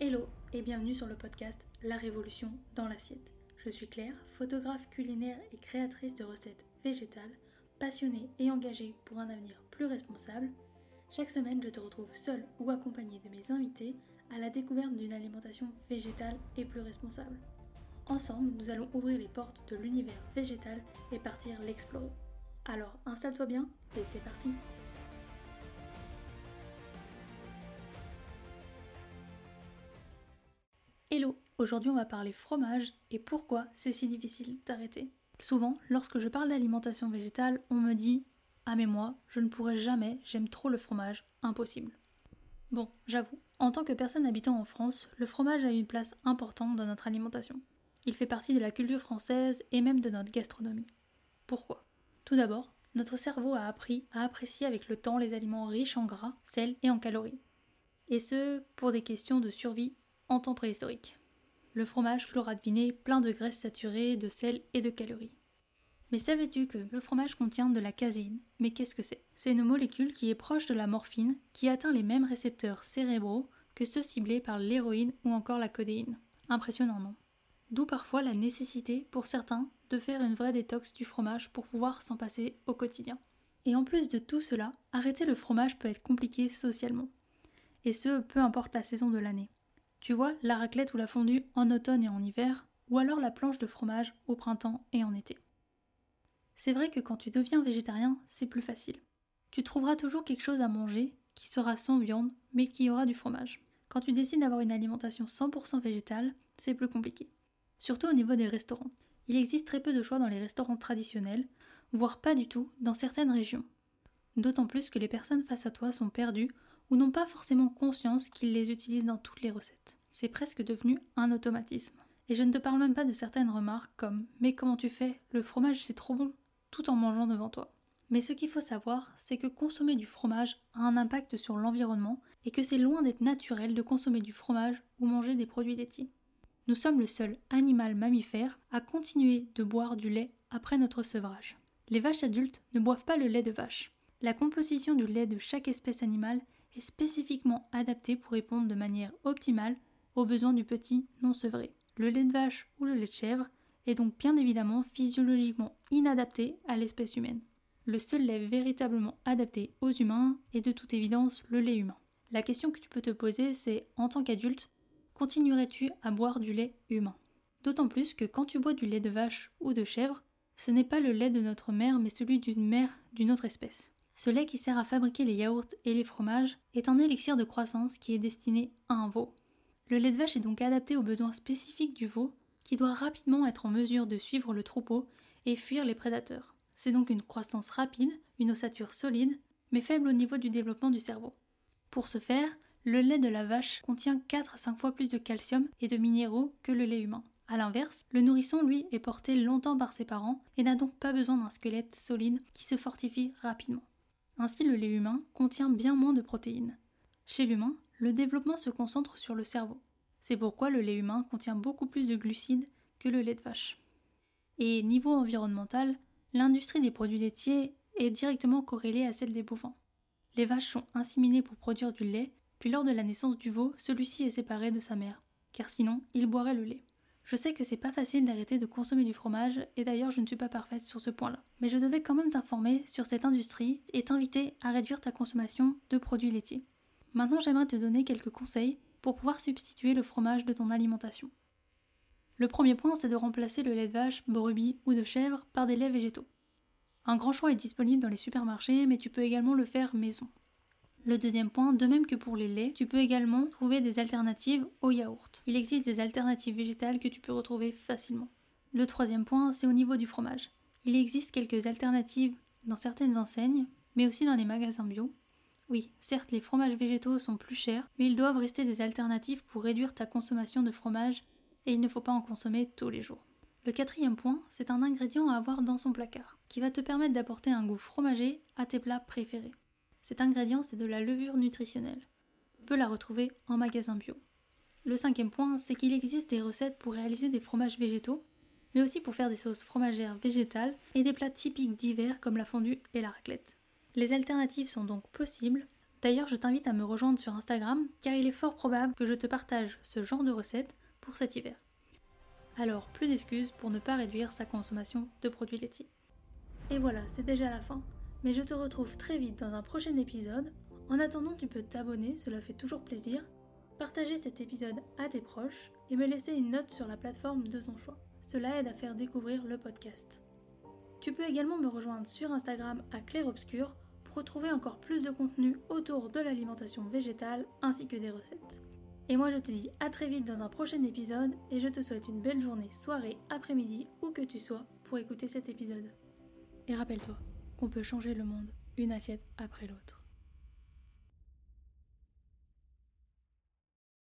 Hello et bienvenue sur le podcast La Révolution dans l'assiette. Je suis Claire, photographe culinaire et créatrice de recettes végétales, passionnée et engagée pour un avenir plus responsable. Chaque semaine, je te retrouve seule ou accompagnée de mes invités à la découverte d'une alimentation végétale et plus responsable. Ensemble, nous allons ouvrir les portes de l'univers végétal et partir l'explorer. Alors installe-toi bien et c'est parti aujourd'hui on va parler fromage et pourquoi c'est si difficile d'arrêter. Souvent, lorsque je parle d'alimentation végétale, on me dit Ah mais moi, je ne pourrai jamais, j'aime trop le fromage, impossible. Bon, j'avoue, en tant que personne habitant en France, le fromage a une place importante dans notre alimentation. Il fait partie de la culture française et même de notre gastronomie. Pourquoi? Tout d'abord, notre cerveau a appris à apprécier avec le temps les aliments riches en gras, sel et en calories. Et ce, pour des questions de survie en temps préhistorique. Le fromage, l'auras deviné, plein de graisses saturées, de sel et de calories. Mais savais-tu que le fromage contient de la caséine? Mais qu'est-ce que c'est? C'est une molécule qui est proche de la morphine, qui atteint les mêmes récepteurs cérébraux que ceux ciblés par l'héroïne ou encore la codéine. Impressionnant, non? D'où parfois la nécessité, pour certains, de faire une vraie détox du fromage pour pouvoir s'en passer au quotidien. Et en plus de tout cela, arrêter le fromage peut être compliqué socialement. Et ce, peu importe la saison de l'année. Tu vois, la raclette ou la fondue en automne et en hiver, ou alors la planche de fromage au printemps et en été. C'est vrai que quand tu deviens végétarien, c'est plus facile. Tu trouveras toujours quelque chose à manger qui sera sans viande, mais qui aura du fromage. Quand tu décides d'avoir une alimentation 100% végétale, c'est plus compliqué. Surtout au niveau des restaurants. Il existe très peu de choix dans les restaurants traditionnels, voire pas du tout dans certaines régions. D'autant plus que les personnes face à toi sont perdues ou n'ont pas forcément conscience qu'ils les utilisent dans toutes les recettes. C'est presque devenu un automatisme. Et je ne te parle même pas de certaines remarques comme Mais comment tu fais? Le fromage c'est trop bon tout en mangeant devant toi. Mais ce qu'il faut savoir, c'est que consommer du fromage a un impact sur l'environnement et que c'est loin d'être naturel de consommer du fromage ou manger des produits laitiers. Nous sommes le seul animal mammifère à continuer de boire du lait après notre sevrage. Les vaches adultes ne boivent pas le lait de vache. La composition du lait de chaque espèce animale est spécifiquement adapté pour répondre de manière optimale aux besoins du petit non sevré. Le lait de vache ou le lait de chèvre est donc bien évidemment physiologiquement inadapté à l'espèce humaine. Le seul lait véritablement adapté aux humains est de toute évidence le lait humain. La question que tu peux te poser c'est en tant qu'adulte, continuerais-tu à boire du lait humain? D'autant plus que quand tu bois du lait de vache ou de chèvre, ce n'est pas le lait de notre mère mais celui d'une mère d'une autre espèce. Ce lait qui sert à fabriquer les yaourts et les fromages est un élixir de croissance qui est destiné à un veau. Le lait de vache est donc adapté aux besoins spécifiques du veau qui doit rapidement être en mesure de suivre le troupeau et fuir les prédateurs. C'est donc une croissance rapide, une ossature solide, mais faible au niveau du développement du cerveau. Pour ce faire, le lait de la vache contient 4 à 5 fois plus de calcium et de minéraux que le lait humain. A l'inverse, le nourrisson, lui, est porté longtemps par ses parents et n'a donc pas besoin d'un squelette solide qui se fortifie rapidement. Ainsi, le lait humain contient bien moins de protéines. Chez l'humain, le développement se concentre sur le cerveau. C'est pourquoi le lait humain contient beaucoup plus de glucides que le lait de vache. Et niveau environnemental, l'industrie des produits laitiers est directement corrélée à celle des bovins. Les vaches sont inséminées pour produire du lait, puis lors de la naissance du veau, celui-ci est séparé de sa mère, car sinon il boirait le lait. Je sais que c'est pas facile d'arrêter de consommer du fromage, et d'ailleurs je ne suis pas parfaite sur ce point-là. Mais je devais quand même t'informer sur cette industrie et t'inviter à réduire ta consommation de produits laitiers. Maintenant j'aimerais te donner quelques conseils pour pouvoir substituer le fromage de ton alimentation. Le premier point, c'est de remplacer le lait de vache, brebis ou de chèvre par des laits végétaux. Un grand choix est disponible dans les supermarchés, mais tu peux également le faire maison. Le deuxième point, de même que pour les laits, tu peux également trouver des alternatives au yaourt. Il existe des alternatives végétales que tu peux retrouver facilement. Le troisième point, c'est au niveau du fromage. Il existe quelques alternatives dans certaines enseignes, mais aussi dans les magasins bio. Oui, certes, les fromages végétaux sont plus chers, mais ils doivent rester des alternatives pour réduire ta consommation de fromage et il ne faut pas en consommer tous les jours. Le quatrième point, c'est un ingrédient à avoir dans son placard, qui va te permettre d'apporter un goût fromager à tes plats préférés. Cet ingrédient, c'est de la levure nutritionnelle. On peut la retrouver en magasin bio. Le cinquième point, c'est qu'il existe des recettes pour réaliser des fromages végétaux, mais aussi pour faire des sauces fromagères végétales et des plats typiques d'hiver comme la fondue et la raclette. Les alternatives sont donc possibles, D'ailleurs, je t'invite à me rejoindre sur Instagram car il est fort probable que je te partage ce genre de recettes pour cet hiver. Alors, plus d'excuses pour ne pas réduire sa consommation de produits laitiers. Et voilà, c'est déjà la fin. Mais je te retrouve très vite dans un prochain épisode. En attendant, tu peux t'abonner, cela fait toujours plaisir, partager cet épisode à tes proches et me laisser une note sur la plateforme de ton choix. Cela aide à faire découvrir le podcast. Tu peux également me rejoindre sur Instagram à Claire Obscur pour retrouver encore plus de contenu autour de l'alimentation végétale ainsi que des recettes. Et moi je te dis à très vite dans un prochain épisode et je te souhaite une belle journée, soirée, après-midi, où que tu sois pour écouter cet épisode. Et rappelle-toi qu'on peut changer le monde une assiette après l'autre.